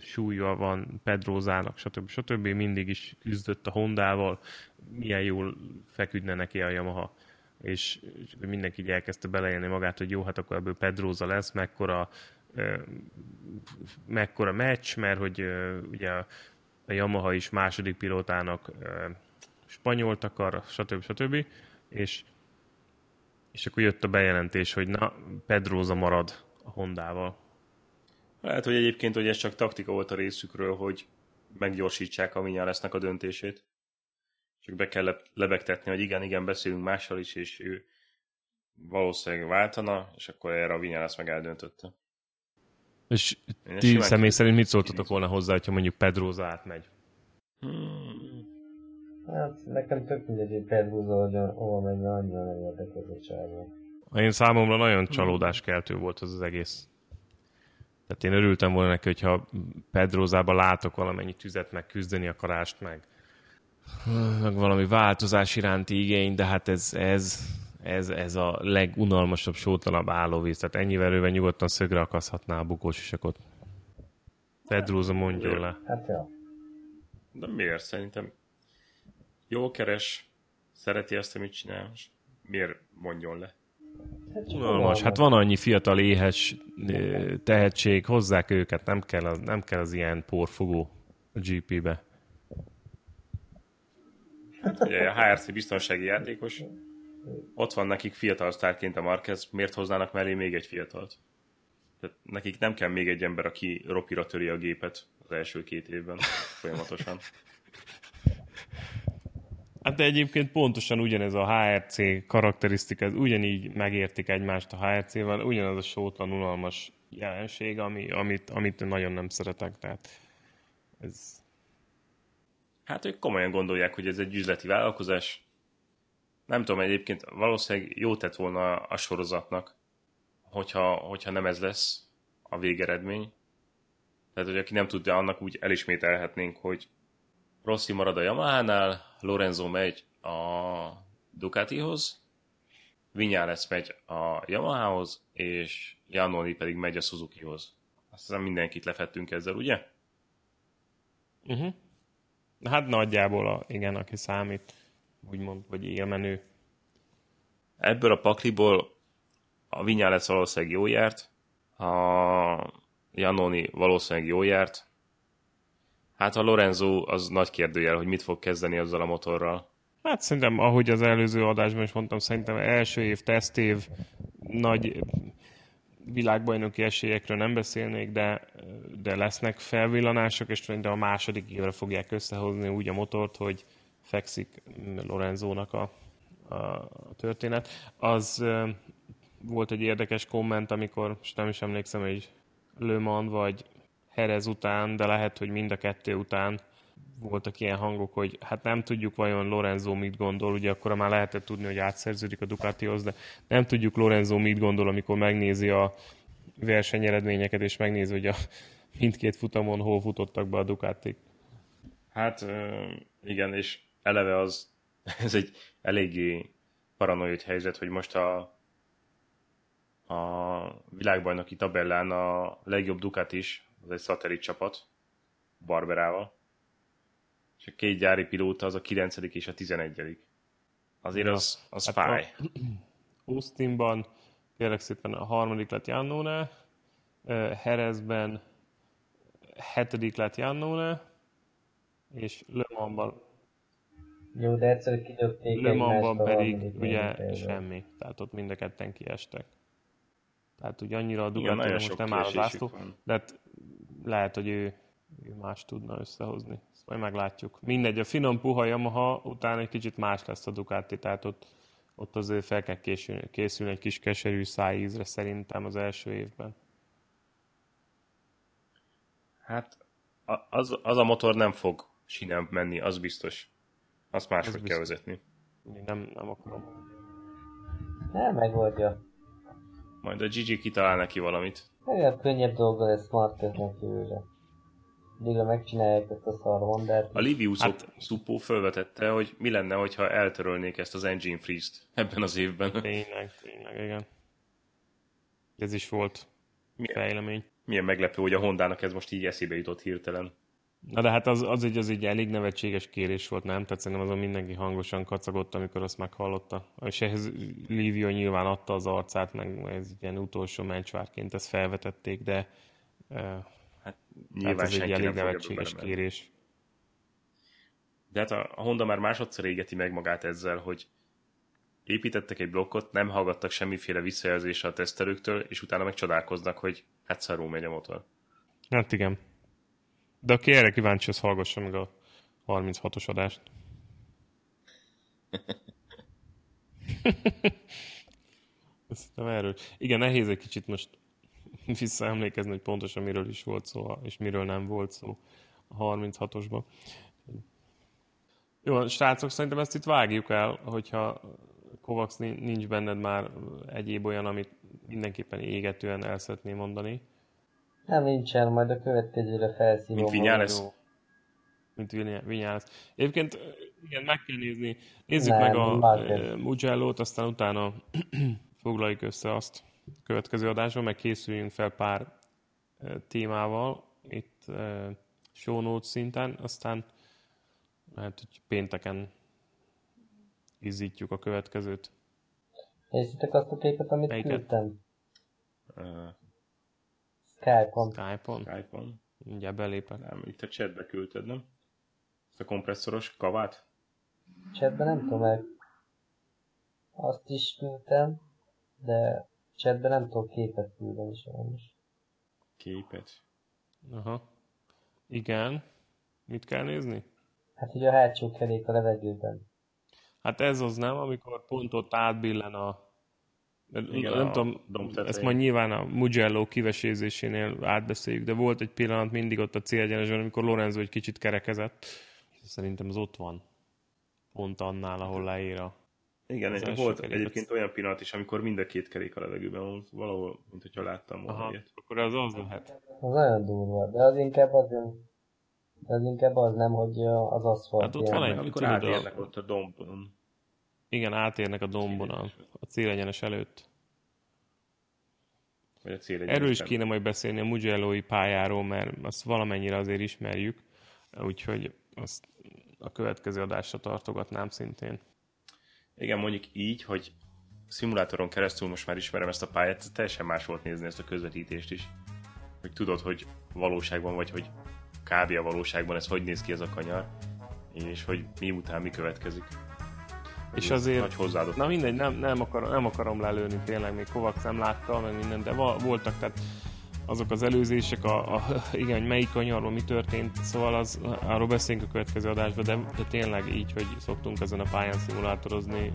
súlya van Pedrozának, stb. stb. Mindig is küzdött a Hondával, milyen jól feküdne neki a Yamaha és mindenki elkezdte beleélni magát, hogy jó, hát akkor ebből Pedroza lesz, mekkora, mekkora meccs, mert hogy ugye a Yamaha is második pilótának spanyolt akar, stb. stb. És, és akkor jött a bejelentés, hogy na, Pedroza marad a Hondával. Lehet, hogy egyébként hogy ez csak taktika volt a részükről, hogy meggyorsítsák a Vinyalesnek a döntését. Csak be kell le- lebegtetni, hogy igen, igen, beszélünk mással is, és ő valószínűleg váltana, és akkor erre a Vinyales meg eldöntötte. És ezt ti személy szerint mit szóltatok volna hozzá, hogyha mondjuk Pedroza átmegy? Hmm. Hát nekem tök mindegy, hogy Pedroza, hogy hova megy, mert annyira nem érdekel a csávó. Én számomra nagyon csalódáskeltő volt az az egész. Tehát én örültem volna neki, hogyha Pedrózában látok valamennyi tüzet, meg küzdeni akarást, meg, meg valami változás iránti igény, de hát ez, ez, ez, ez a legunalmasabb, sótlanabb állóvíz. Tehát ennyi verővel nyugodtan szögre akaszhatná a bukósisakot. Pedróza mondjon le. Hát ja. De miért? Szerintem jól keres, szereti azt, amit csinál, és miért mondjon le? Hát Unalmas. Hát van annyi fiatal éhes tehetség, hozzák őket, nem kell az, nem kell az ilyen porfogó a GP-be. Ugye a HRC biztonsági játékos, ott van nekik fiatal sztárként a Marquez, miért hoznának mellé még egy fiatalt? Tehát nekik nem kell még egy ember, aki ropira töri a gépet az első két évben folyamatosan. Hát de egyébként pontosan ugyanez a HRC karakterisztika, ugyanígy megértik egymást a HRC-vel, ugyanaz a sótlan, unalmas jelenség, ami, amit, amit nagyon nem szeretek. Tehát ez, Hát ők komolyan gondolják, hogy ez egy üzleti vállalkozás. Nem tudom, egyébként valószínűleg jó tett volna a sorozatnak, hogyha, hogyha nem ez lesz a végeredmény. Tehát, hogy aki nem tudja, annak úgy elismételhetnénk, hogy Rossi marad a Yamaha-nál, Lorenzo megy a Ducatihoz, Vinyales megy a Yamahához, és Janoni pedig megy a Suzukihoz. Azt hiszem mindenkit lefettünk ezzel, ugye? uh-huh. Hát nagyjából, a, igen, aki számít, úgymond, vagy élmenő. Ebből a pakliból a Vinyales valószínűleg jó járt, a Janoni valószínűleg jó járt, hát a Lorenzo az nagy kérdőjel, hogy mit fog kezdeni azzal a motorral. Hát szerintem, ahogy az előző adásban is mondtam, szerintem első év, tesztév, nagy világbajnoki esélyekről nem beszélnék, de, de lesznek felvillanások, és de a második évre fogják összehozni úgy a motort, hogy fekszik Lorenzónak a, a történet. Az volt egy érdekes komment, amikor, most nem is emlékszem, hogy Le Mans vagy Herez után, de lehet, hogy mind a kettő után voltak ilyen hangok, hogy hát nem tudjuk vajon Lorenzo mit gondol, ugye akkor már lehetett tudni, hogy átszerződik a Ducatihoz, de nem tudjuk Lorenzo mit gondol, amikor megnézi a versenyeredményeket, és megnézi, hogy a mindkét futamon hol futottak be a Ducatik. Hát igen, és eleve az, ez egy eléggé paranoid helyzet, hogy most a, a világbajnoki tabellán a legjobb Ducat is, az egy szatellit csapat, Barberával, és a két gyári pilóta az a 9. és a 11. Azért az, az hát fáj. Austinban kérlek szépen a harmadik lett Jannone, Herezben hetedik lett Jannone, és Le Mansban jó, de egyszer kinyögték Le Mansban pedig ugye semmi. Tehát ott mind a ketten kiestek. Tehát ugye annyira a Ducati most nem áll az ászló, de hát lehet, hogy ő, ő más tudna összehozni majd meglátjuk. Mindegy, a finom puha Yamaha után egy kicsit más lesz a Ducati, tehát ott, ott azért fel kell készülni, készülni egy kis keserű szájízre szerintem az első évben. Hát az, az a motor nem fog sinem menni, az biztos. Azt máshogy kell vezetni. Nem, nem akarom. Nem, megoldja. Majd a Gigi kitalál neki valamit. Legalább könnyebb dolga lesz Marqueznek jövőre végre megcsinálják ezt a szar Hondát. A Livius hát, Szupó felvetette, hogy mi lenne, hogyha eltörölnék ezt az Engine Freeze-t ebben az évben. Tényleg, tényleg, igen. Ez is volt milyen, fejlemény. Milyen meglepő, hogy a Hondának ez most így eszébe jutott hirtelen. Na de hát az, az, egy, az egy elég nevetséges kérés volt, nem? Tehát szerintem azon mindenki hangosan kacagott, amikor azt meghallotta. És ehhez Livio nyilván adta az arcát, meg ez ilyen utolsó mencsvárként ezt felvetették, de Hát nyilván hát ez egy elég nevetséges kérés. De hát a Honda már másodszor égeti meg magát ezzel, hogy építettek egy blokkot, nem hallgattak semmiféle visszajelzésre a tesztelőktől, és utána meg csodálkoznak, hogy hát szarul megy a motor. Hát igen. De aki erre kíváncsi, az hallgassa meg a 36-os adást. Nem erről. Igen, nehéz egy kicsit most visszaemlékezni, hogy pontosan miről is volt szó, és miről nem volt szó a 36-osban. Jó, srácok, szerintem ezt itt vágjuk el, hogyha Kovacs nincs benned már egyéb olyan, amit mindenképpen égetően el szeretném mondani. Nem, nincsen, majd a következőre felszívom. Mint Vinyales? Mint Vinyales. Egyébként igen, meg kell nézni. Nézzük nem, meg a Mugello-t, aztán utána foglaljuk össze azt következő adásban, meg készüljünk fel pár témával itt show notes szinten, aztán lehet, hogy pénteken izzítjuk a következőt. Nézzétek azt a képet, amit Melyiket? küldtem? Uh, Skype-on. Skype-on? Skype-on. Mindjárt belépek. Nem, itt a chatbe küldted, nem? Ezt a kompresszoros kavát? Chatbe nem tudom, mert azt is küldtem, de Chatben nem tudok képet küldeni sajnos. Képet? Aha. Igen. Mit kell nézni? Hát hogy a hátsó kerék a levegőben. Hát ez az nem, amikor pont ott átbillen a igen, nem a tudom, ezt majd nyilván a Mugello kivesézésénél átbeszéljük, de volt egy pillanat mindig ott a célegyenesben, amikor Lorenzo egy kicsit kerekezett. Szerintem az ott van. Pont annál, ahol leír a igen, egy, volt kerék. egyébként olyan pillanat is, amikor mind a két kerék a levegőben volt, valahol, mint hogyha láttam volna Aha, ilyet. akkor az az lehet. Az nagyon durva, de az inkább az, az inkább az nem, hogy az aszfalt. Hát ott van egy, amikor átérnek ott a dombon. Igen, átérnek a dombon a, a célegyenes előtt. Vagy a Erről is kéne majd beszélni a mugello pályáról, mert azt valamennyire azért ismerjük, úgyhogy azt a következő adásra tartogatnám szintén. Igen, mondjuk így, hogy szimulátoron keresztül most már ismerem ezt a pályát, teljesen más volt nézni ezt a közvetítést is. Hogy tudod, hogy valóságban vagy, hogy kb. a valóságban ez hogy néz ki ez a kanyar, és hogy mi után mi következik. És azért... Nagy hozzáadott. Na mindegy, nem, nem, akar, nem akarom lelőni tényleg, még Kovacs nem látta, meg minden, de voltak, tehát azok az előzések, a, a, igen, hogy melyik kanyarban mi történt, szóval az, arról beszélünk a következő adásban, de, de tényleg így, hogy szoktunk ezen a pályán szimulátorozni,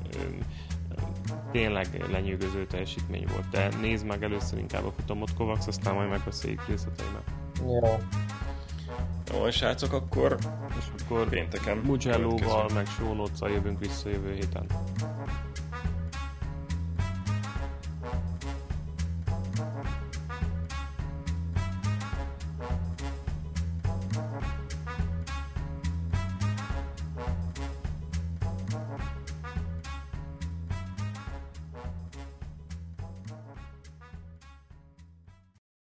tényleg lenyűgöző teljesítmény volt. De nézd meg először inkább a futamot Kovacs, aztán majd megbeszéljük részleteiben. Jó. Jó, srácok, akkor, és akkor pénteken Mugello-val, meg show jövünk vissza jövő héten.